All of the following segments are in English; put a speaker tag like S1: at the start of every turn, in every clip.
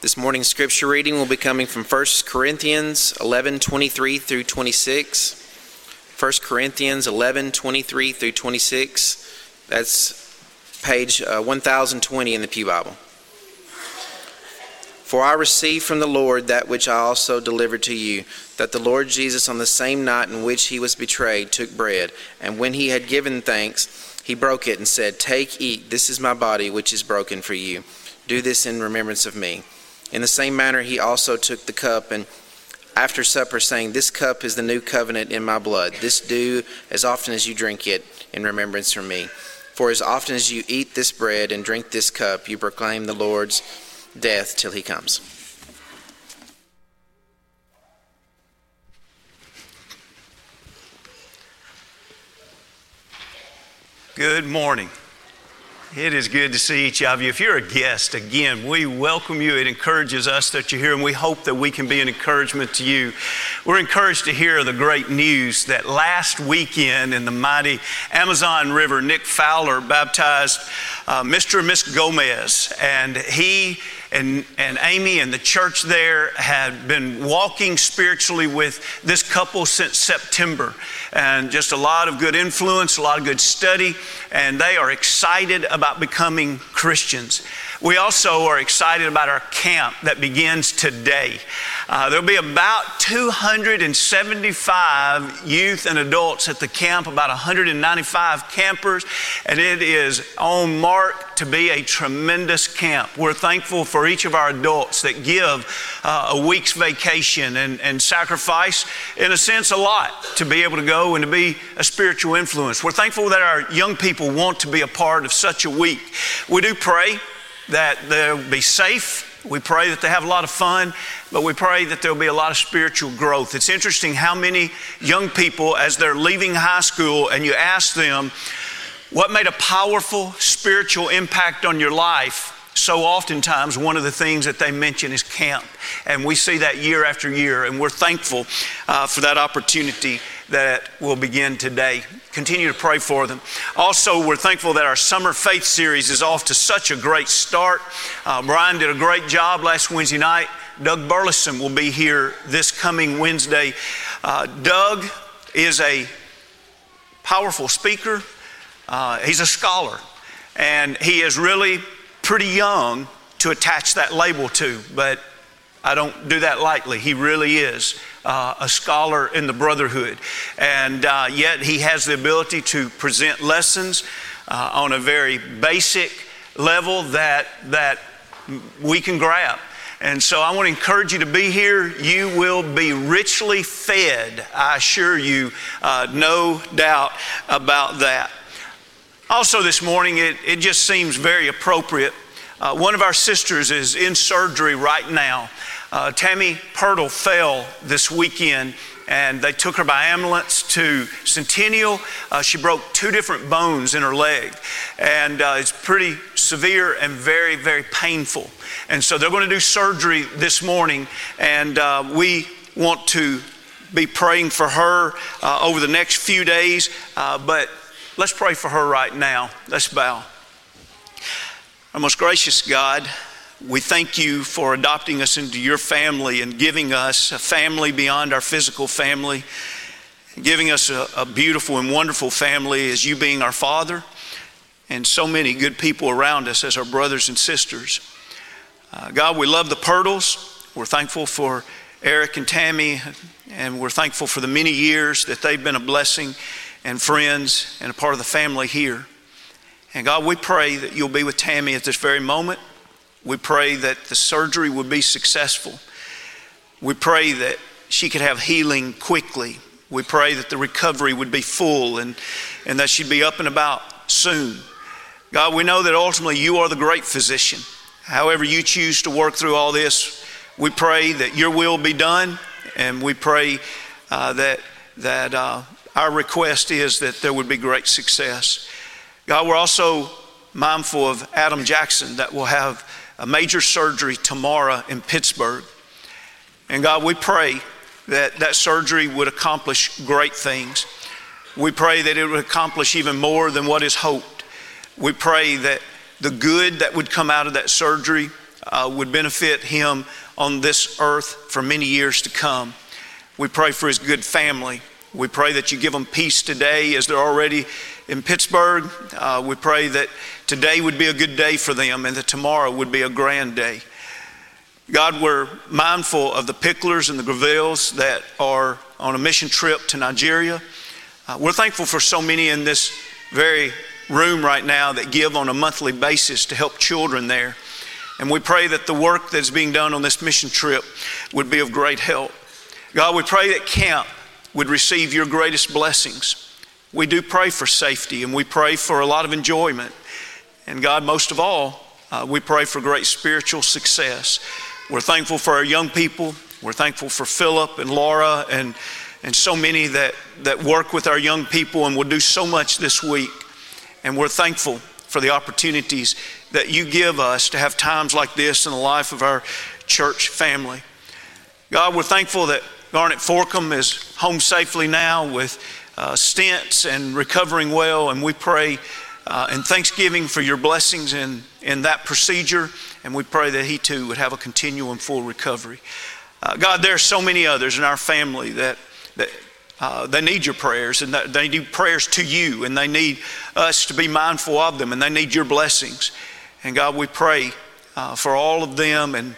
S1: This morning's scripture reading will be coming from 1 Corinthians 11 23 through 26. 1 Corinthians 11 23 through 26. That's page uh, 1020 in the Pew Bible. For I received from the Lord that which I also delivered to you, that the Lord Jesus, on the same night in which he was betrayed, took bread, and when he had given thanks, he broke it and said, Take, eat, this is my body, which is broken for you. Do this in remembrance of me. In the same manner, he also took the cup and after supper, saying, This cup is the new covenant in my blood. This do as often as you drink it in remembrance of me. For as often as you eat this bread and drink this cup, you proclaim the Lord's death till he comes.
S2: Good morning. It is good to see each of you. If you're a guest, again, we welcome you. It encourages us that you're here, and we hope that we can be an encouragement to you. We're encouraged to hear the great news that last weekend in the mighty Amazon River, Nick Fowler baptized uh, Mr. and Miss Gomez, and he and, and Amy and the church there had been walking spiritually with this couple since September. And just a lot of good influence, a lot of good study, and they are excited about becoming Christians. We also are excited about our camp that begins today. Uh, there'll be about 275 youth and adults at the camp, about 195 campers, and it is on mark to be a tremendous camp. We're thankful for each of our adults that give uh, a week's vacation and, and sacrifice, in a sense, a lot to be able to go and to be a spiritual influence. We're thankful that our young people want to be a part of such a week. We do pray that they'll be safe. We pray that they have a lot of fun, but we pray that there'll be a lot of spiritual growth. It's interesting how many young people, as they're leaving high school, and you ask them, what made a powerful spiritual impact on your life? So, oftentimes, one of the things that they mention is camp. And we see that year after year, and we're thankful uh, for that opportunity that will begin today. Continue to pray for them. Also, we're thankful that our Summer Faith series is off to such a great start. Uh, Brian did a great job last Wednesday night. Doug Burleson will be here this coming Wednesday. Uh, Doug is a powerful speaker, uh, he's a scholar, and he is really pretty young to attach that label to, but I don't do that lightly. He really is uh, a scholar in the brotherhood. And uh, yet he has the ability to present lessons uh, on a very basic level that, that we can grab. And so I want to encourage you to be here. You will be richly fed, I assure you, uh, no doubt about that. Also, this morning, it, it just seems very appropriate. Uh, one of our sisters is in surgery right now. Uh, Tammy Pirtle fell this weekend and they took her by ambulance to Centennial. Uh, she broke two different bones in her leg, and uh, it's pretty severe and very, very painful. And so they're going to do surgery this morning, and uh, we want to be praying for her uh, over the next few days. Uh, but Let's pray for her right now. Let's bow. Our most gracious God, we thank you for adopting us into your family and giving us a family beyond our physical family, giving us a, a beautiful and wonderful family as you being our Father, and so many good people around us as our brothers and sisters. Uh, God, we love the Pirtles. We're thankful for Eric and Tammy, and we're thankful for the many years that they've been a blessing and friends and a part of the family here. And God, we pray that you'll be with Tammy at this very moment. We pray that the surgery would be successful. We pray that she could have healing quickly. We pray that the recovery would be full and, and that she'd be up and about soon. God, we know that ultimately you are the great physician. However, you choose to work through all this, we pray that your will be done, and we pray uh, that, that uh, our request is that there would be great success. God, we're also mindful of Adam Jackson that will have a major surgery tomorrow in Pittsburgh. And God, we pray that that surgery would accomplish great things. We pray that it would accomplish even more than what is hoped. We pray that the good that would come out of that surgery uh, would benefit him on this earth for many years to come. We pray for his good family. We pray that you give them peace today as they're already in Pittsburgh. Uh, we pray that today would be a good day for them and that tomorrow would be a grand day. God, we're mindful of the Picklers and the Gravilles that are on a mission trip to Nigeria. Uh, we're thankful for so many in this very room right now that give on a monthly basis to help children there. And we pray that the work that's being done on this mission trip would be of great help. God, we pray that camp would receive your greatest blessings. We do pray for safety and we pray for a lot of enjoyment. And God, most of all, uh, we pray for great spiritual success. We're thankful for our young people. We're thankful for Philip and Laura and, and so many that, that work with our young people and will do so much this week. And we're thankful for the opportunities that you give us to have times like this in the life of our church family. God, we're thankful that Garnet Forcum is home safely now with uh, stents and recovering well, and we pray uh, in thanksgiving for your blessings in, in that procedure, and we pray that he too would have a continual and full recovery. Uh, God, there are so many others in our family that, that uh, they need your prayers and they need prayers to you and they need us to be mindful of them and they need your blessings. And God, we pray uh, for all of them. And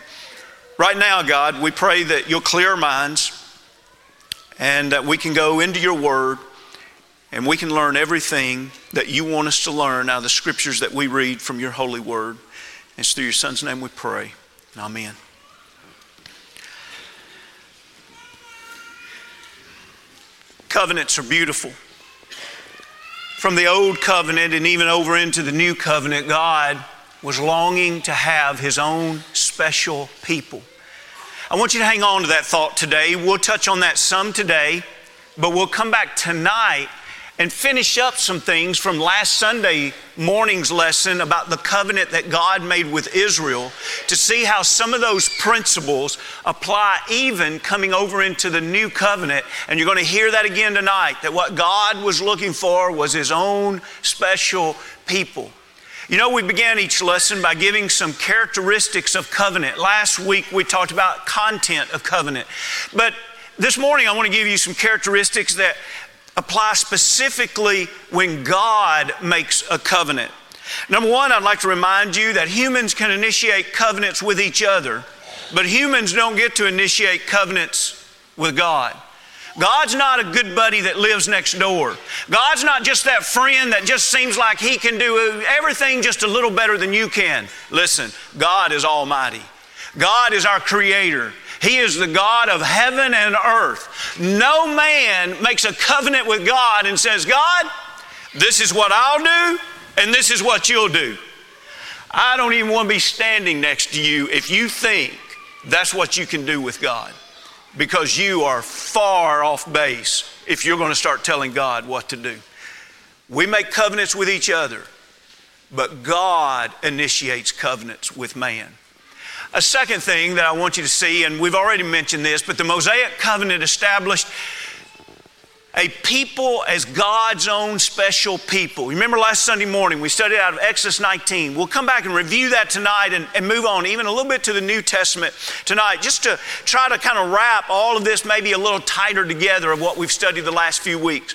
S2: right now, God, we pray that you'll clear our minds and that we can go into your word and we can learn everything that you want us to learn out of the scriptures that we read from your holy word. It's through your son's name we pray. Amen. Covenants are beautiful. From the old covenant and even over into the new covenant, God was longing to have his own special people. I want you to hang on to that thought today. We'll touch on that some today, but we'll come back tonight and finish up some things from last Sunday morning's lesson about the covenant that God made with Israel to see how some of those principles apply even coming over into the new covenant. And you're going to hear that again tonight that what God was looking for was His own special people. You know, we began each lesson by giving some characteristics of covenant. Last week we talked about content of covenant. But this morning I want to give you some characteristics that apply specifically when God makes a covenant. Number one, I'd like to remind you that humans can initiate covenants with each other, but humans don't get to initiate covenants with God. God's not a good buddy that lives next door. God's not just that friend that just seems like he can do everything just a little better than you can. Listen, God is almighty. God is our creator. He is the God of heaven and earth. No man makes a covenant with God and says, God, this is what I'll do and this is what you'll do. I don't even want to be standing next to you if you think that's what you can do with God because you are far off base if you're going to start telling God what to do. We make covenants with each other, but God initiates covenants with man. A second thing that I want you to see, and we've already mentioned this, but the Mosaic covenant established a people as God's own special people. Remember last Sunday morning, we studied out of Exodus 19. We'll come back and review that tonight and, and, move on even a little bit to the New Testament tonight, just to try to kind of wrap all of this maybe a little tighter together of what we've studied the last few weeks.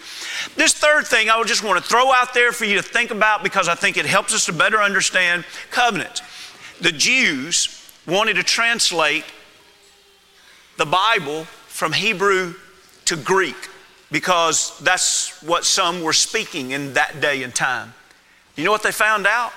S2: This third thing I would just want to throw out there for you to think about because I think it helps us to better understand covenants. The Jews wanted to translate the Bible from Hebrew to Greek because that's what some were speaking in that day and time. You know what they found out?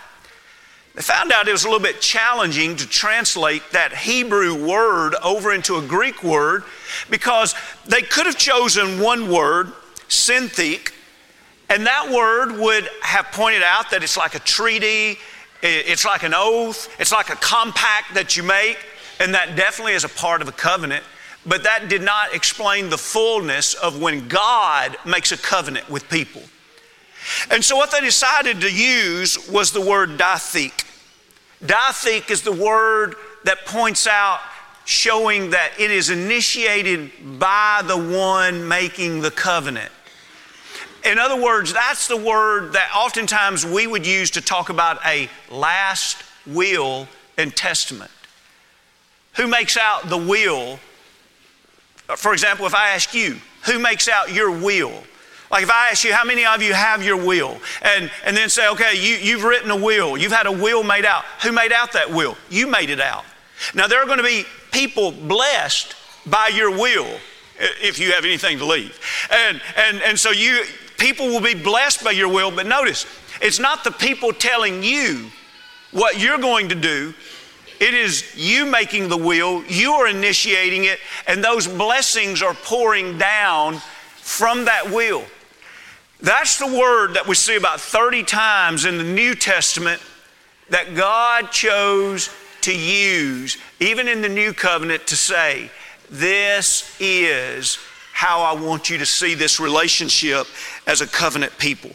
S2: They found out it was a little bit challenging to translate that Hebrew word over into a Greek word because they could have chosen one word, syntheke, and that word would have pointed out that it's like a treaty, it's like an oath, it's like a compact that you make, and that definitely is a part of a covenant but that did not explain the fullness of when God makes a covenant with people. And so, what they decided to use was the word diatheke. Diatheke is the word that points out, showing that it is initiated by the one making the covenant. In other words, that's the word that oftentimes we would use to talk about a last will and testament. who makes out the will? For example, if I ask you, who makes out your will? Like if I ask you, how many of you have your will? And, and then say, okay, you, you've written a will, you've had a will made out. Who made out that will? You made it out. Now, there are going to be people blessed by your will if you have anything to leave. And, and, and so you, people will be blessed by your will, but notice, it's not the people telling you what you're going to do. It is you making the will, you are initiating it, and those blessings are pouring down from that will. That's the word that we see about 30 times in the New Testament that God chose to use, even in the New Covenant, to say, This is how I want you to see this relationship as a covenant people.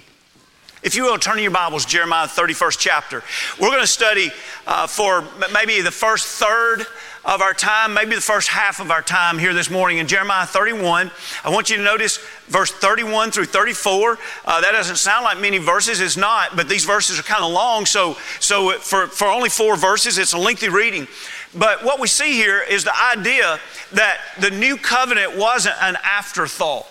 S2: If you will, turn in your Bibles, Jeremiah 31st chapter. We're going to study uh, for maybe the first third of our time, maybe the first half of our time here this morning in Jeremiah 31. I want you to notice verse 31 through 34. Uh, that doesn't sound like many verses, it's not, but these verses are kind of long, so, so for, for only four verses, it's a lengthy reading. But what we see here is the idea that the new covenant wasn't an afterthought.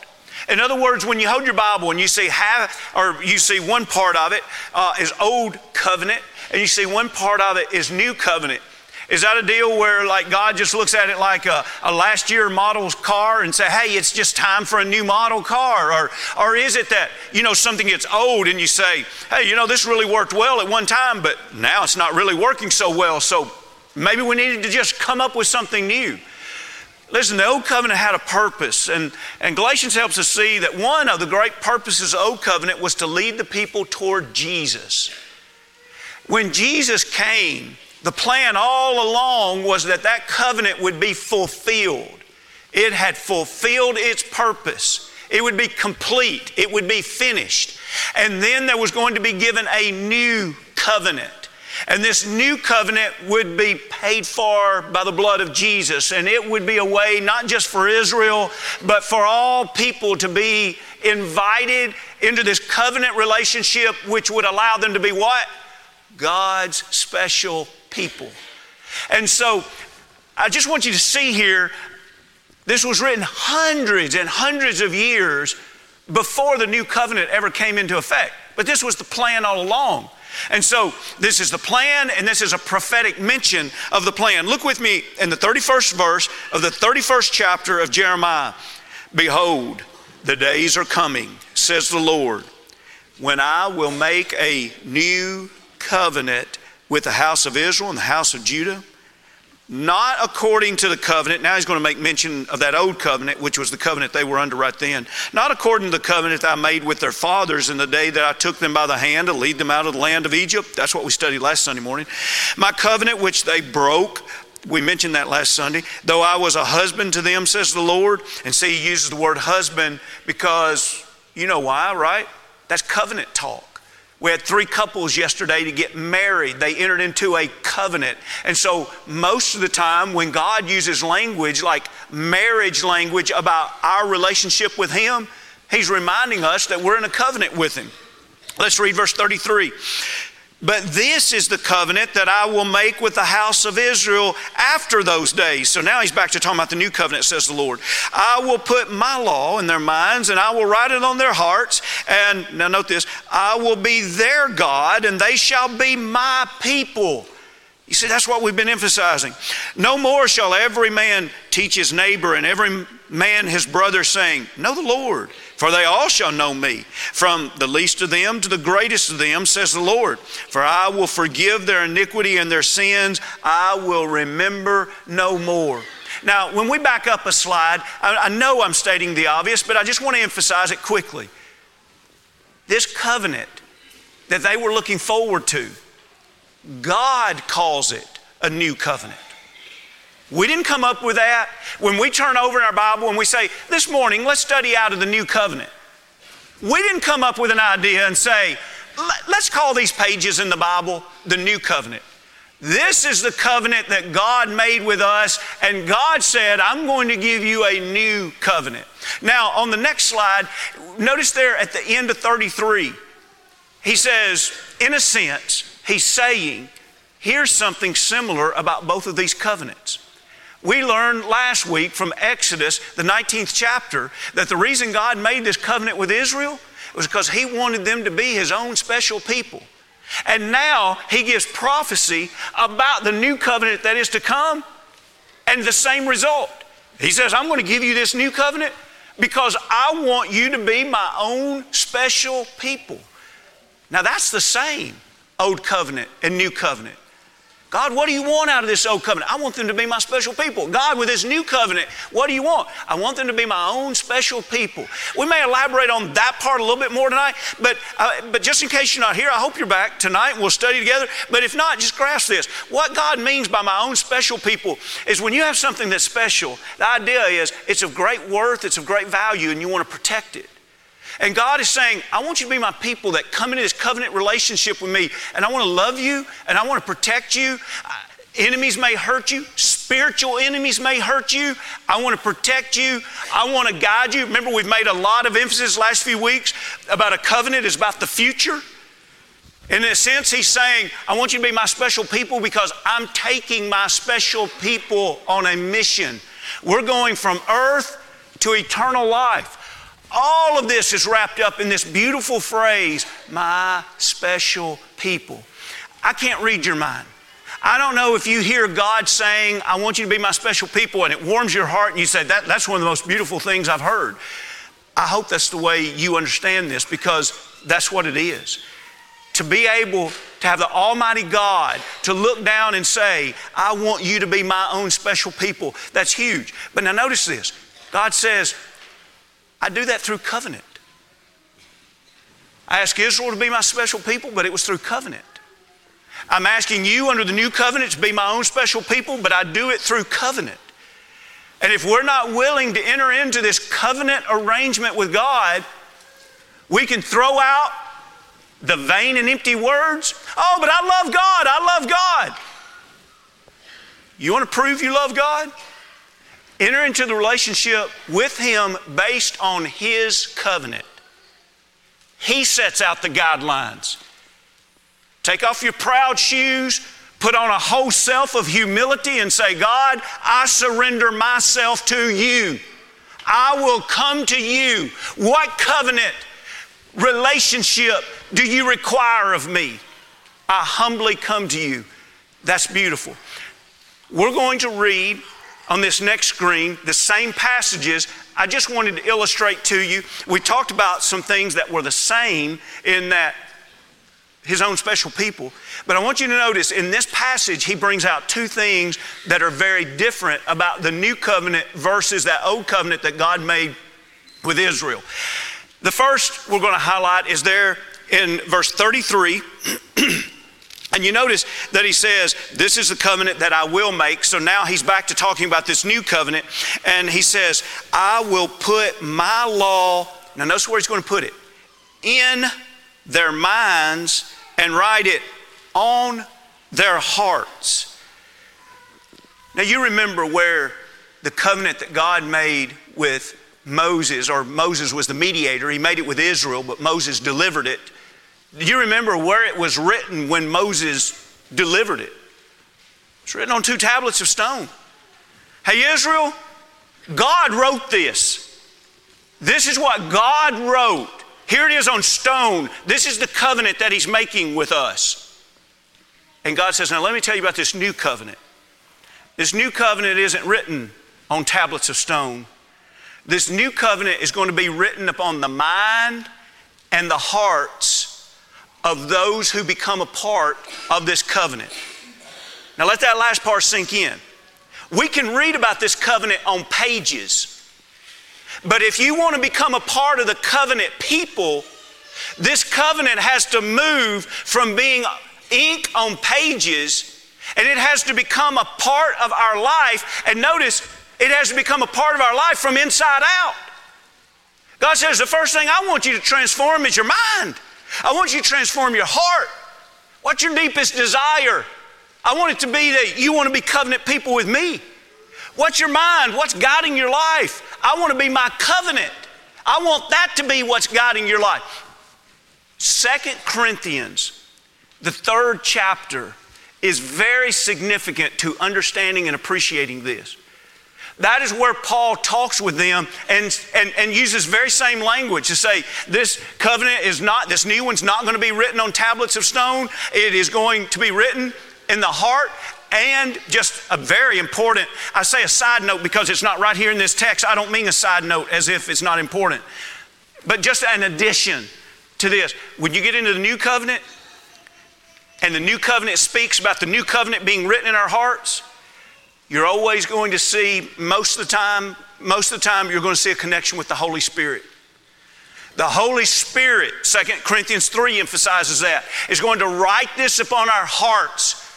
S2: In other words, when you hold your Bible and you see half, or you see one part of it uh, is old covenant, and you see one part of it is new covenant. Is that a deal where like God just looks at it like a, a last year model car and say, hey, it's just time for a new model car? Or, or is it that, you know, something gets old and you say, hey, you know, this really worked well at one time, but now it's not really working so well. So maybe we needed to just come up with something new. Listen, the Old Covenant had a purpose, and, and Galatians helps us see that one of the great purposes of the Old Covenant was to lead the people toward Jesus. When Jesus came, the plan all along was that that covenant would be fulfilled. It had fulfilled its purpose. It would be complete. It would be finished. And then there was going to be given a new covenant. And this new covenant would be paid for by the blood of Jesus. And it would be a way not just for Israel, but for all people to be invited into this covenant relationship, which would allow them to be what? God's special people. And so I just want you to see here this was written hundreds and hundreds of years before the new covenant ever came into effect. But this was the plan all along. And so this is the plan, and this is a prophetic mention of the plan. Look with me in the 31st verse of the 31st chapter of Jeremiah. Behold, the days are coming, says the Lord, when I will make a new covenant with the house of Israel and the house of Judah, not according to the covenant. Now he's going to make mention of that old covenant, which was the covenant they were under right then. Not according to the covenant I made with their fathers in the day that I took them by the hand to lead them out of the land of Egypt. That's what we studied last Sunday morning. My covenant, which they broke. We mentioned that last Sunday. Though I was a husband to them, says the Lord. And see, he uses the word husband because you know why, right? That's covenant talk. We had three couples yesterday to get married. They entered into a covenant. And so, most of the time, when God uses language like marriage language about our relationship with Him, He's reminding us that we're in a covenant with Him. Let's read verse 33. But this is the covenant that I will make with the house of Israel after those days. So now he's back to talking about the new covenant, says the Lord. I will put my law in their minds and I will write it on their hearts. And now note this I will be their God and they shall be my people. You see, that's what we've been emphasizing. No more shall every man teach his neighbor and every man his brother, saying, Know the Lord, for they all shall know me, from the least of them to the greatest of them, says the Lord. For I will forgive their iniquity and their sins, I will remember no more. Now, when we back up a slide, I, know I'm stating the obvious, but I just want to emphasize it quickly. This covenant that they were looking forward to, God calls it a new covenant. We didn't come up with that. When we turn over in our Bible and we say, this morning, let's study out of the new covenant, we didn't come up with an idea and say, let's call these pages in the Bible the new covenant. This is the covenant that God made with us, and God said, I'm going to give you a new covenant. Now, on the next slide, notice there at the end of 33, he says, in a sense, he's saying, here's something similar about both of these covenants. We learned last week from Exodus, the 19th chapter, that the reason God made this covenant with Israel was because He wanted them to be His own special people. And now He gives prophecy about the new covenant that is to come and the same result. He says, I'm going to give you this new covenant because I want you to be my own special people. Now that's the same old covenant and new covenant. God, what do you want out of this old covenant? I want them to be my special people. God, with this new covenant, what do you want? I want them to be my own special people. We may elaborate on that part a little bit more tonight, but, uh, but just in case you're not here, I hope you're back tonight and we'll study together. But if not, just grasp this. What God means by my own special people is when you have something that's special, the idea is it's of great worth, it's of great value, and you want to protect it. And God is saying, I want you to be my people that come into this covenant relationship with me, and I want to love you, and I want to protect you. Enemies may hurt you, spiritual enemies may hurt you. I want to protect you, I want to guide you. Remember, we've made a lot of emphasis last few weeks about a covenant is about the future. In a sense, he's saying, I want you to be my special people because I'm taking my special people on a mission. We're going from earth to eternal life. All of this is wrapped up in this beautiful phrase, my special people. I can't read your mind. I don't know if you hear God saying, I want you to be my special people, and it warms your heart, and you say, that, That's one of the most beautiful things I've heard. I hope that's the way you understand this because that's what it is. To be able to have the Almighty God to look down and say, I want you to be my own special people, that's huge. But now notice this God says, I do that through covenant. I asked Israel to be my special people, but it was through covenant. I'm asking you under the new covenant to be my own special people, but I do it through covenant. And if we're not willing to enter into this covenant arrangement with God, we can throw out the vain and empty words. Oh, but I love God. I love God. You want to prove you love God? Enter into the relationship with Him based on His covenant. He sets out the guidelines. Take off your proud shoes, put on a whole self of humility, and say, God, I surrender myself to you. I will come to you. What covenant, relationship do you require of me? I humbly come to you. That's beautiful. We're going to read on this next screen the same passages. I just wanted to illustrate to you. We talked about some things that were the same in that his own special people. But I want you to notice in this passage, he brings out two things that are very different about the new covenant versus that old covenant that God made with Israel. The first we're going to highlight is there in verse 33. And you notice that he says, This is the covenant that I will make. So now he's back to talking about this new covenant. And he says, I will put my law, now notice where he's going to put it, in their minds and write it on their hearts. Now you remember where the covenant that God made with Moses, or Moses was the mediator, he made it with Israel, but Moses delivered it you remember where it was written when Moses delivered it? It's written on two tablets of stone. Hey, Israel, God wrote this. This is what God wrote. Here it is on stone. This is the covenant that He's making with us. And God says, Now let me tell you about this new covenant. This new covenant isn't written on tablets of stone. This new covenant is going to be written upon the mind and the hearts of those who become a part of this covenant. Now, let that last part sink in. We can read about this covenant on pages, but if you want to become a part of the covenant people, this covenant has to move from being ink on pages and it has to become a part of our life. And notice, it has to become a part of our life from inside out. God says, the first thing I want you to transform is your mind. I want you to transform your heart. What's your deepest desire? I want it to be that you want to be covenant people with me. What's your mind? What's guiding your life? I want to be my covenant. I want that to be what's guiding your life. Second Corinthians, the third chapter, is very significant to understanding and appreciating this. That is where Paul talks with them and, and, and uses very same language to say this covenant is not, this new one's not going to be written on tablets of stone. It is going to be written in the heart. And just a very important, I say a side note because it's not right here in this text. I don't mean a side note as if it's not important, but just an addition to this. When you get into the new covenant, and the new covenant speaks about the new covenant being written in our hearts, you're always going to see, most of the time, most of the time, you're going to see a connection with the Holy Spirit. The Holy Spirit, 2 Corinthians 3 emphasizes that, is going to write this upon our hearts.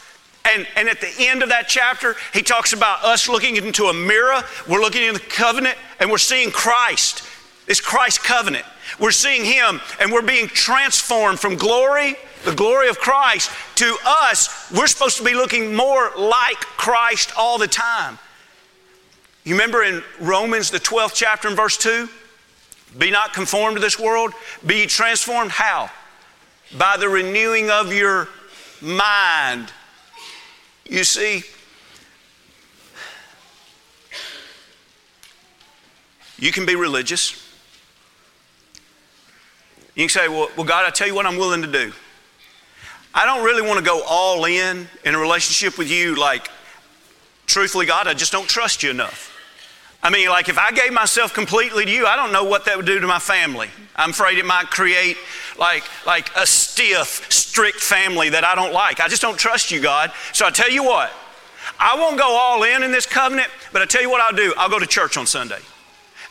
S2: And, and at the end of that chapter, he talks about us looking into a mirror. We're looking in the covenant and we're seeing Christ. It's Christ's covenant. We're seeing Him and we're being transformed from glory the glory of Christ, to us, we're supposed to be looking more like Christ all the time. You remember in Romans, the 12th chapter, and verse 2? Be not conformed to this world, be transformed. How? By the renewing of your mind. You see, you can be religious. You can say, well, well, God, I tell you what I'm willing to do. I don't really want to go all in in a relationship with you. Like, truthfully, God, I just don't trust you enough. I mean, like, if I gave myself completely to you, I don't know what that would do to my family. I'm afraid it might create like, like a stiff, strict family that I don't like. I just don't trust you, God. So I tell you what, I won't go all in in this covenant, but I tell you what I'll do. I'll go to church on Sunday.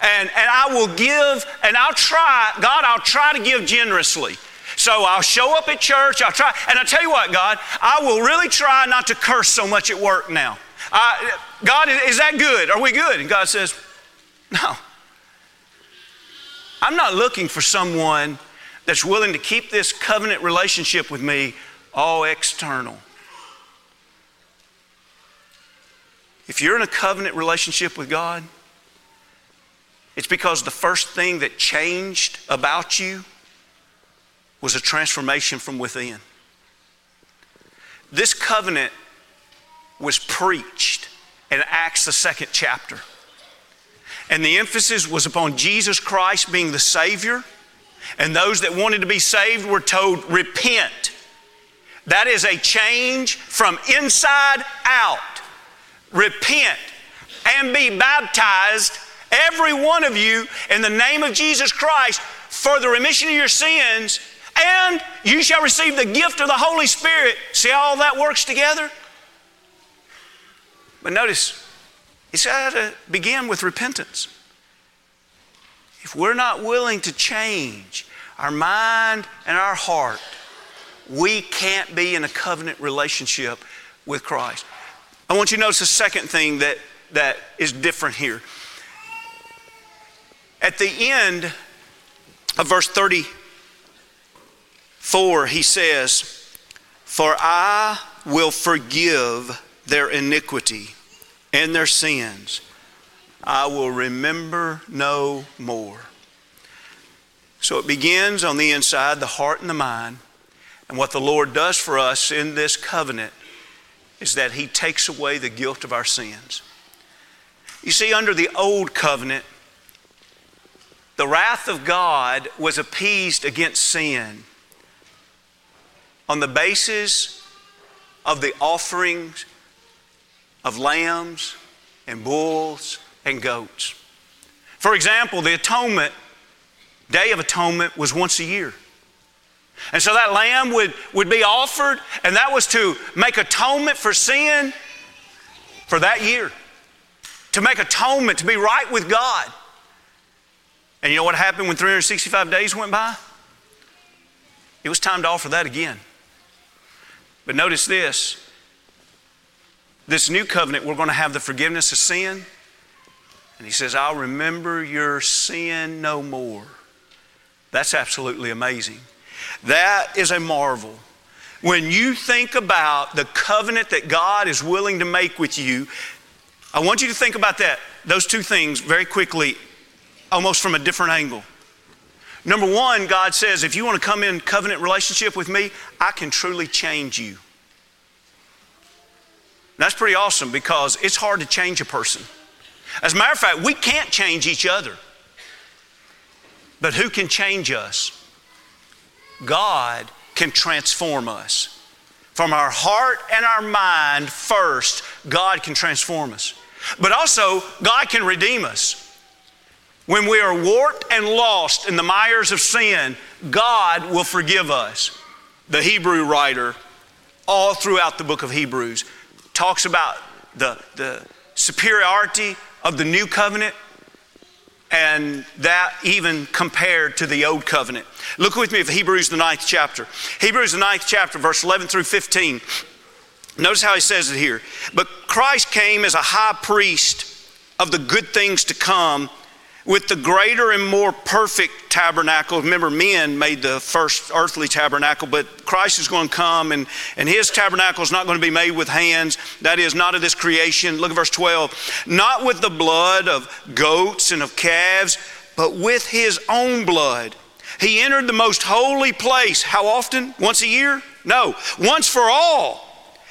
S2: And, and I will give, and I'll try, God, I'll try to give generously. So I'll show up at church, I'll try, and I tell you what, God, I will really try not to curse so much at work now. God, is that good? Are we good? And God says, No. I'm not looking for someone that's willing to keep this covenant relationship with me all external. If you're in a covenant relationship with God, it's because the first thing that changed about you was a transformation from within. This covenant was preached in Acts, the second chapter. And the emphasis was upon Jesus Christ being the Savior. And those that wanted to be saved were told, repent. That is a change from inside out. Repent and be baptized, every one of you, in the name of Jesus Christ for the remission of your sins and you shall receive the gift of the Holy Spirit. See how all that works together? But notice, it's got to begin with repentance. If we're not willing to change our mind and our heart, we can't be in a covenant relationship with Christ. I want you to notice the second thing that, that is different here. At the end of verse 30, 4, he says, For I will forgive their iniquity and their sins. I will remember no more. So it begins on the inside, the heart and the mind. And what the Lord does for us in this covenant is that He takes away the guilt of our sins. You see, under the old covenant, the wrath of God was appeased against sin on the basis of the offerings of lambs and bulls and goats. For example, the atonement, Day of Atonement, was once a year. And so that lamb would, would be offered, and that was to make atonement for sin for that year. To make atonement, to be right with God. And you know what happened when 365 days went by? It was time to offer that again. But notice this this new covenant, we're going to have the forgiveness of sin. And he says, I'll remember your sin no more. That's absolutely amazing. That is a marvel. When you think about the covenant that God is willing to make with you, I want you to think about that, those two things very quickly, almost from a different angle. Number one, God says, if you want to come in covenant relationship with me, I can truly change you. That's pretty awesome because it's hard to change a person. As a matter of fact, we can't change each other. But who can change us? God can transform us. From our heart and our mind first, God can transform us. But also, God can redeem us. When we are warped and lost in the mires of sin, God will forgive us. The Hebrew writer, all throughout the book of Hebrews, talks about the, the superiority of the new covenant and that even compared to the old covenant. Look with me at Hebrews, the ninth chapter. Hebrews, the ninth chapter, verse 11 through 15. Notice how he says it here. But Christ came as a high priest of the good things to come with the greater and more perfect tabernacle. Remember, men made the first earthly tabernacle, but Christ is going to come, and, and his tabernacle is not going to be made with hands. That is, not of this creation. Look at verse 12. Not with the blood of goats and of calves, but with his own blood. He entered the most holy place. How often? Once a year? No, once for all.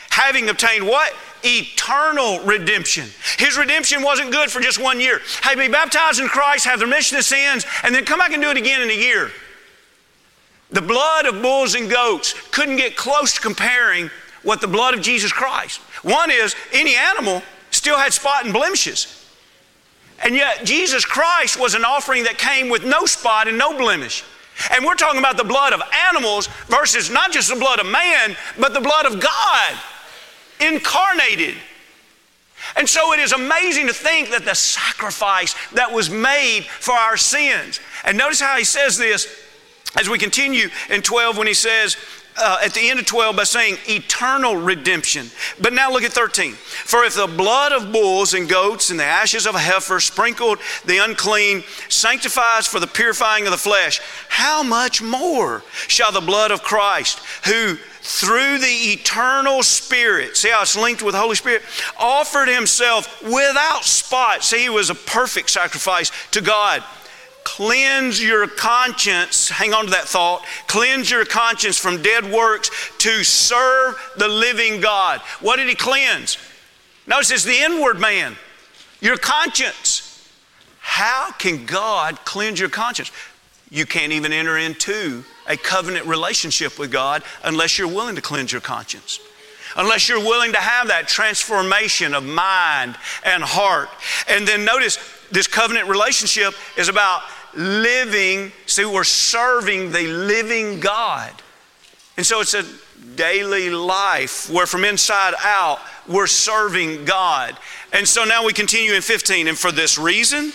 S2: Having obtained what? Eternal redemption. His redemption wasn't good for just one year. Hey, be baptized in Christ, have the remission of sins, and then come back and do it again in a year. The blood of bulls and goats couldn't get close to comparing what the blood of Jesus Christ. One is any animal still had spot and blemishes. And yet, Jesus Christ was an offering that came with no spot and no blemish. And we're talking about the blood of animals versus not just the blood of man, but the blood of God incarnated. And so it is amazing to think that the sacrifice that was made for our sins. And notice how he says this as we continue in 12 when he says, uh, at the end of 12 by saying eternal redemption. But now look at 13. For if the blood of bulls and goats and the ashes of a heifer sprinkled the unclean sanctifies for the purifying of the flesh, how much more shall the blood of Christ, who through the eternal Spirit, see how it's linked with the Holy Spirit, offered himself without spot. See, he was a perfect sacrifice to God. Cleanse your conscience, hang on to that thought, cleanse your conscience from dead works to serve the living God. What did he cleanse? Notice it's the inward man, your conscience. How can God cleanse your conscience? You can't even enter into a covenant relationship with God unless you're willing to cleanse your conscience. Unless you're willing to have that transformation of mind and heart. And then notice this covenant relationship is about living, see, we're serving the living God. And so it's a daily life where from inside out we're serving God. And so now we continue in 15. And for this reason,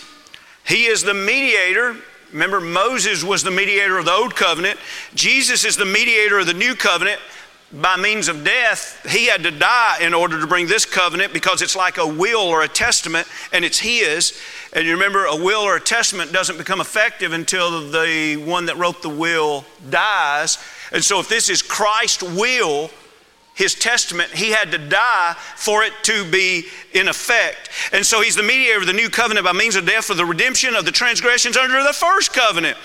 S2: He is the mediator Remember, Moses was the mediator of the old covenant. Jesus is the mediator of the new covenant. By means of death, he had to die in order to bring this covenant because it's like a will or a testament and it's his. And you remember, a will or a testament doesn't become effective until the one that wrote the will dies. And so, if this is Christ's will, his testament, he had to die for it to be in effect. And so he's the mediator of the new covenant by means of death for the redemption of the transgressions under the first covenant,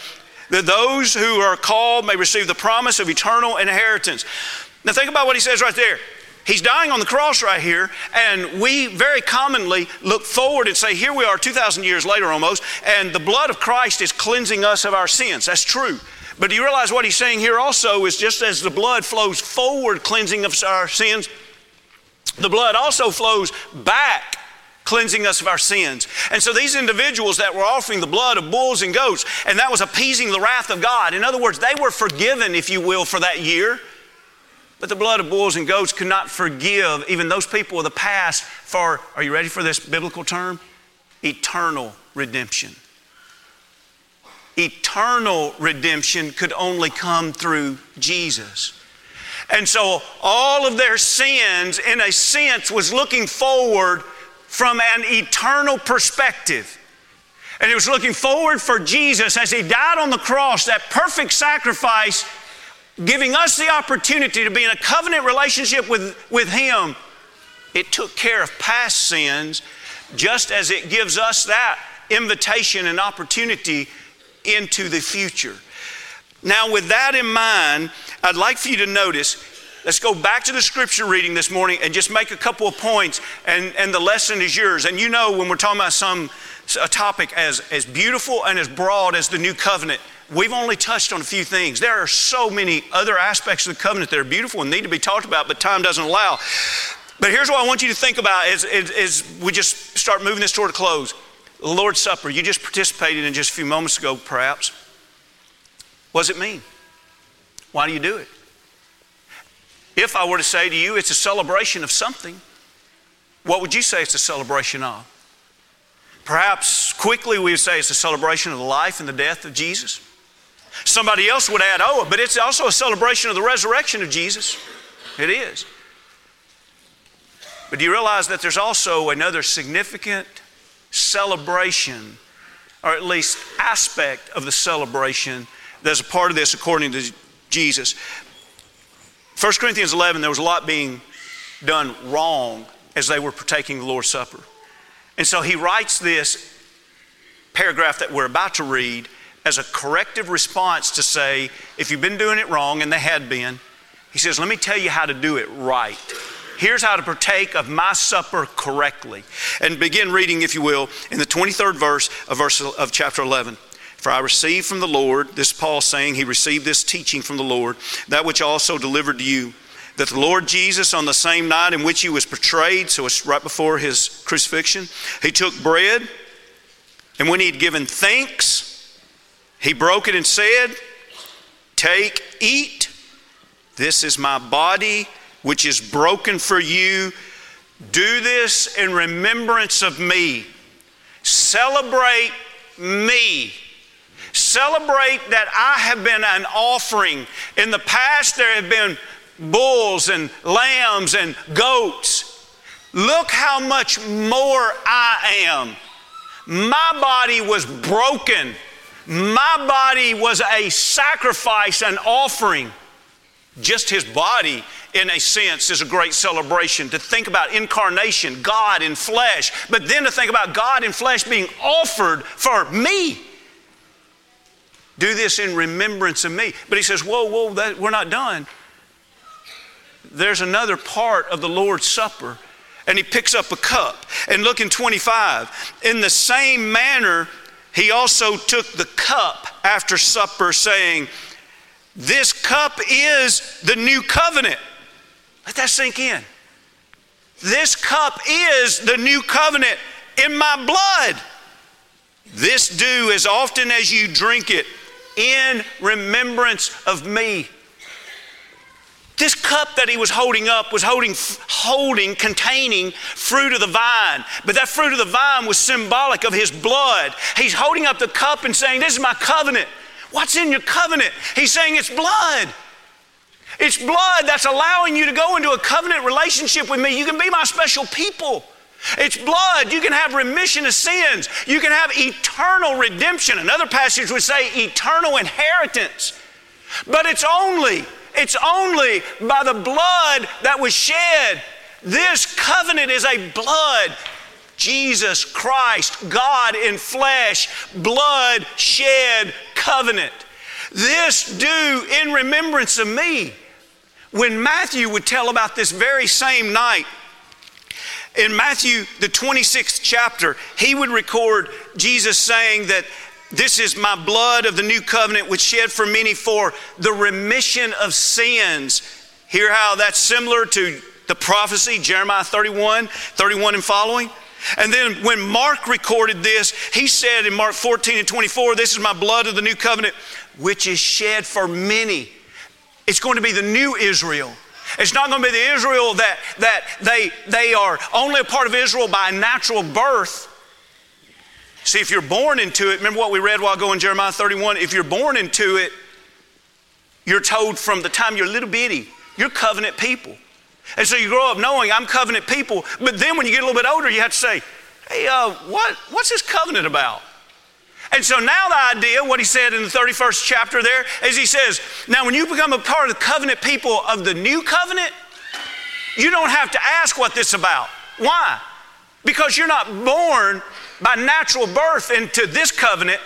S2: that those who are called may receive the promise of eternal inheritance. Now, think about what he says right there. He's dying on the cross right here, and we very commonly look forward and say, Here we are 2,000 years later almost, and the blood of Christ is cleansing us of our sins. That's true. But do you realize what he's saying here also is just as the blood flows forward, cleansing us of our sins, the blood also flows back cleansing us of our sins. And so these individuals that were offering the blood of bulls and goats, and that was appeasing the wrath of God. In other words, they were forgiven, if you will, for that year. But the blood of bulls and goats could not forgive even those people of the past for, are you ready for this biblical term? Eternal redemption eternal redemption could only come through Jesus. And so all of their sins, in a sense, was looking forward from an eternal perspective. And it was looking forward for Jesus as He died on the cross, that perfect sacrifice, giving us the opportunity to be in a covenant relationship with, with Him. It took care of past sins, just as it gives us that invitation and opportunity into the future. Now, with that in mind, I'd like for you to notice let's go back to the scripture reading this morning and just make a couple of points, and, and the lesson is yours. And you know, when we're talking about some a topic as, as beautiful and as broad as the new covenant, we've only touched on a few things. There are so many other aspects of the covenant that are beautiful and need to be talked about, but time doesn't allow. But here's what I want you to think about as, as, as we just start moving this toward a close. The Lord's Supper, you just participated in just a few moments ago, perhaps. What does it mean? Why do you do it? If I were to say to you it's a celebration of something, what would you say it's a celebration of? Perhaps quickly we would say it's a celebration of the life and the death of Jesus. Somebody else would add, oh, but it's also a celebration of the resurrection of Jesus. It is. But do you realize that there's also another significant celebration, or at least aspect of the celebration that's a part of this according to Jesus? 1 Corinthians 11, there was a lot being done wrong as they were partaking the Lord's Supper. And so he writes this paragraph that we're about to read as a corrective response to say, if you've been doing it wrong, and they had been, he says, let me tell you how to do it right. Here's how to partake of my supper correctly. And begin reading, if you will, in the 23rd verse of, verse of chapter 11. For I received from the Lord, this Paul saying he received this teaching from the Lord, that which also delivered to you that the Lord Jesus, on the same night in which he was betrayed, so it's right before his crucifixion, he took bread, and when he had given thanks, he broke it and said, Take, eat, this is my body, which is broken for you. Do this in remembrance of me. Celebrate me. Celebrate that I have been an offering. In the past, there have been bulls and lambs and goats. Look how much more I am. My body was broken. My body was a sacrifice, an offering. Just his body, in a sense, is a great celebration. To think about incarnation, God in flesh, but then to think about God in flesh being offered for me. Do this in remembrance of me. But he says, Whoa, whoa, that, we're not done there's another part of the Lord's Supper. And he picks up a cup. And look in 25. In the same manner, he also took the cup after supper, saying, This cup is the new covenant. Let that sink in. This cup is the new covenant in my blood. This do as often as you drink it in remembrance of me. This cup that he was holding up was holding, holding, containing fruit of the vine. But that fruit of the vine was symbolic of his blood. He's holding up the cup and saying, This is my covenant. What's in your covenant? He's saying it's blood. It's blood that's allowing you to go into a covenant relationship with me. You can be my special people. It's blood. You can have remission of sins. You can have eternal redemption. Another passage would say eternal inheritance. But it's only it's only by the blood that was shed. This covenant is a blood. Jesus Christ, God in flesh, blood shed covenant. This do in remembrance of me. When Matthew would tell about this very same night, in Matthew, the 26th chapter, he would record Jesus saying that this is my blood of the new covenant, which shed for many for the remission of sins. Hear how that's similar to the prophecy, Jeremiah 31, 31 and following. And then when Mark recorded this, he said in Mark 14 and 24, This is my blood of the new covenant, which is shed for many. It's going to be the new Israel. It's not going to be the Israel that, that they, they are only a part of Israel by natural birth. See, if you're born into it, remember what we read while going Jeremiah 31? If you're born into it, you're told from the time you're little bitty, you're covenant people. And so you grow up knowing I'm covenant people, but then when you get a little bit older, you have to say, hey, uh, what, what's this covenant about? And so now the idea, what he said in the 31st chapter there, is he says, now when you become a part of the covenant people of the new covenant, you don't have to ask what this is about. Why? Because you're not born by natural birth into this covenant,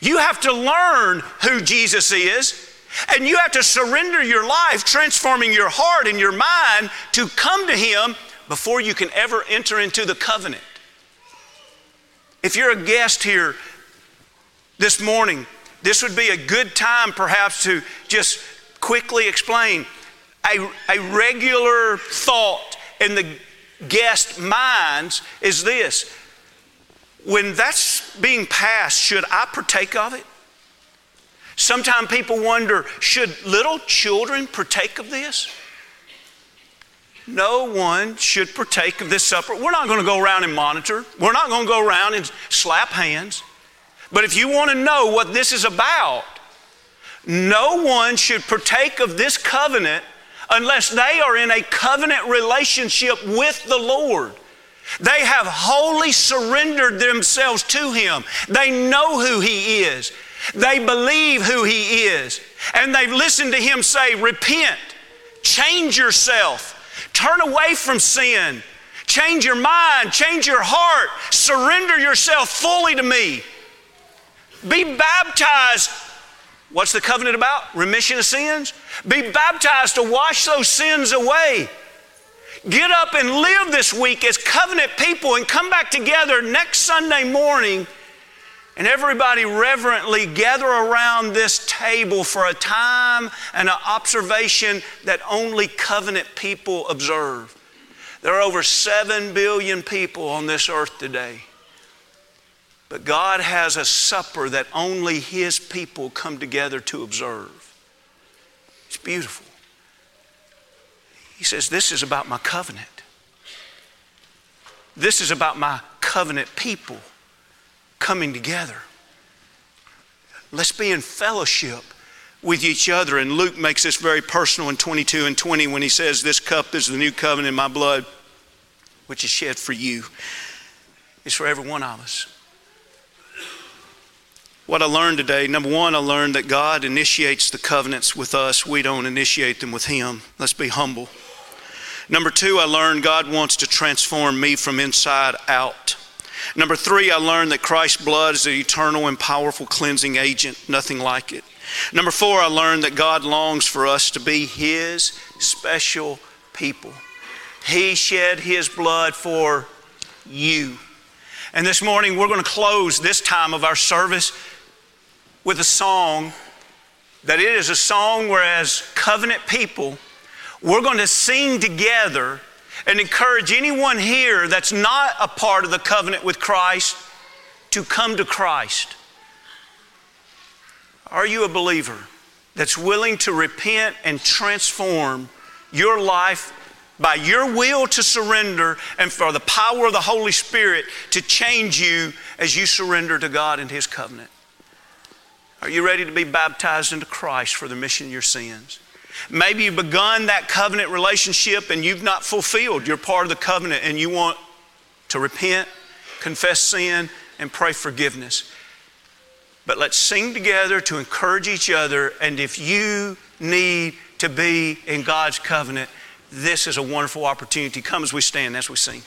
S2: you have to learn who Jesus is. And you have to surrender your life, transforming your heart and your mind to come to Him before you can ever enter into the covenant. If you're a guest here this morning, this would be a good time perhaps to just quickly explain a, a regular thought in the guest minds is this when that's being passed, should I partake of it? Sometimes people wonder should little children partake of this? No one should partake of this supper. We're not going to go around and monitor, we're not going to go around and slap hands. But if you want to know what this is about, no one should partake of this covenant unless they are in a covenant relationship with the Lord. They have wholly surrendered themselves to Him. They know who He is. They believe who He is. And they've listened to Him say, Repent, change yourself, turn away from sin, change your mind, change your heart, surrender yourself fully to me. Be baptized. What's the covenant about? Remission of sins? Be baptized to wash those sins away. Get up and live this week as covenant people and come back together next Sunday morning and everybody reverently gather around this table for a time and an observation that only covenant people observe. There are over 7 billion people on this earth today. But God has a supper that only His people come together to observe. It's beautiful. He says, This is about my covenant. This is about my covenant people coming together. Let's be in fellowship with each other. And Luke makes this very personal in 22 and 20 when he says, This cup is the new covenant in my blood, which is shed for you. It's for every one of us. What I learned today, number one, I learned that God initiates the covenants with us. We don't initiate them with Him. Let's be humble. Number two, I learned God wants to transform me from inside out. Number three, I learned that Christ's blood is an eternal and powerful cleansing agent, nothing like it. Number four, I learned that God longs for us to be His special people. He shed His blood for you. And this morning, we're going to close this time of our service with a song that it is a song where, as covenant people, we're going to sing together and encourage anyone here that's not a part of the covenant with Christ to come to Christ. Are you a believer that's willing to repent and transform your life by your will to surrender and for the power of the Holy Spirit to change you as you surrender to God and His covenant? Are you ready to be baptized into Christ for the remission of your sins? Maybe you've begun that covenant relationship and you've not fulfilled your part of the covenant and you want to repent, confess sin, and pray forgiveness. But let's sing together to encourage each other. And if you need to be in God's covenant, this is a wonderful opportunity. Come as we stand, as we sing.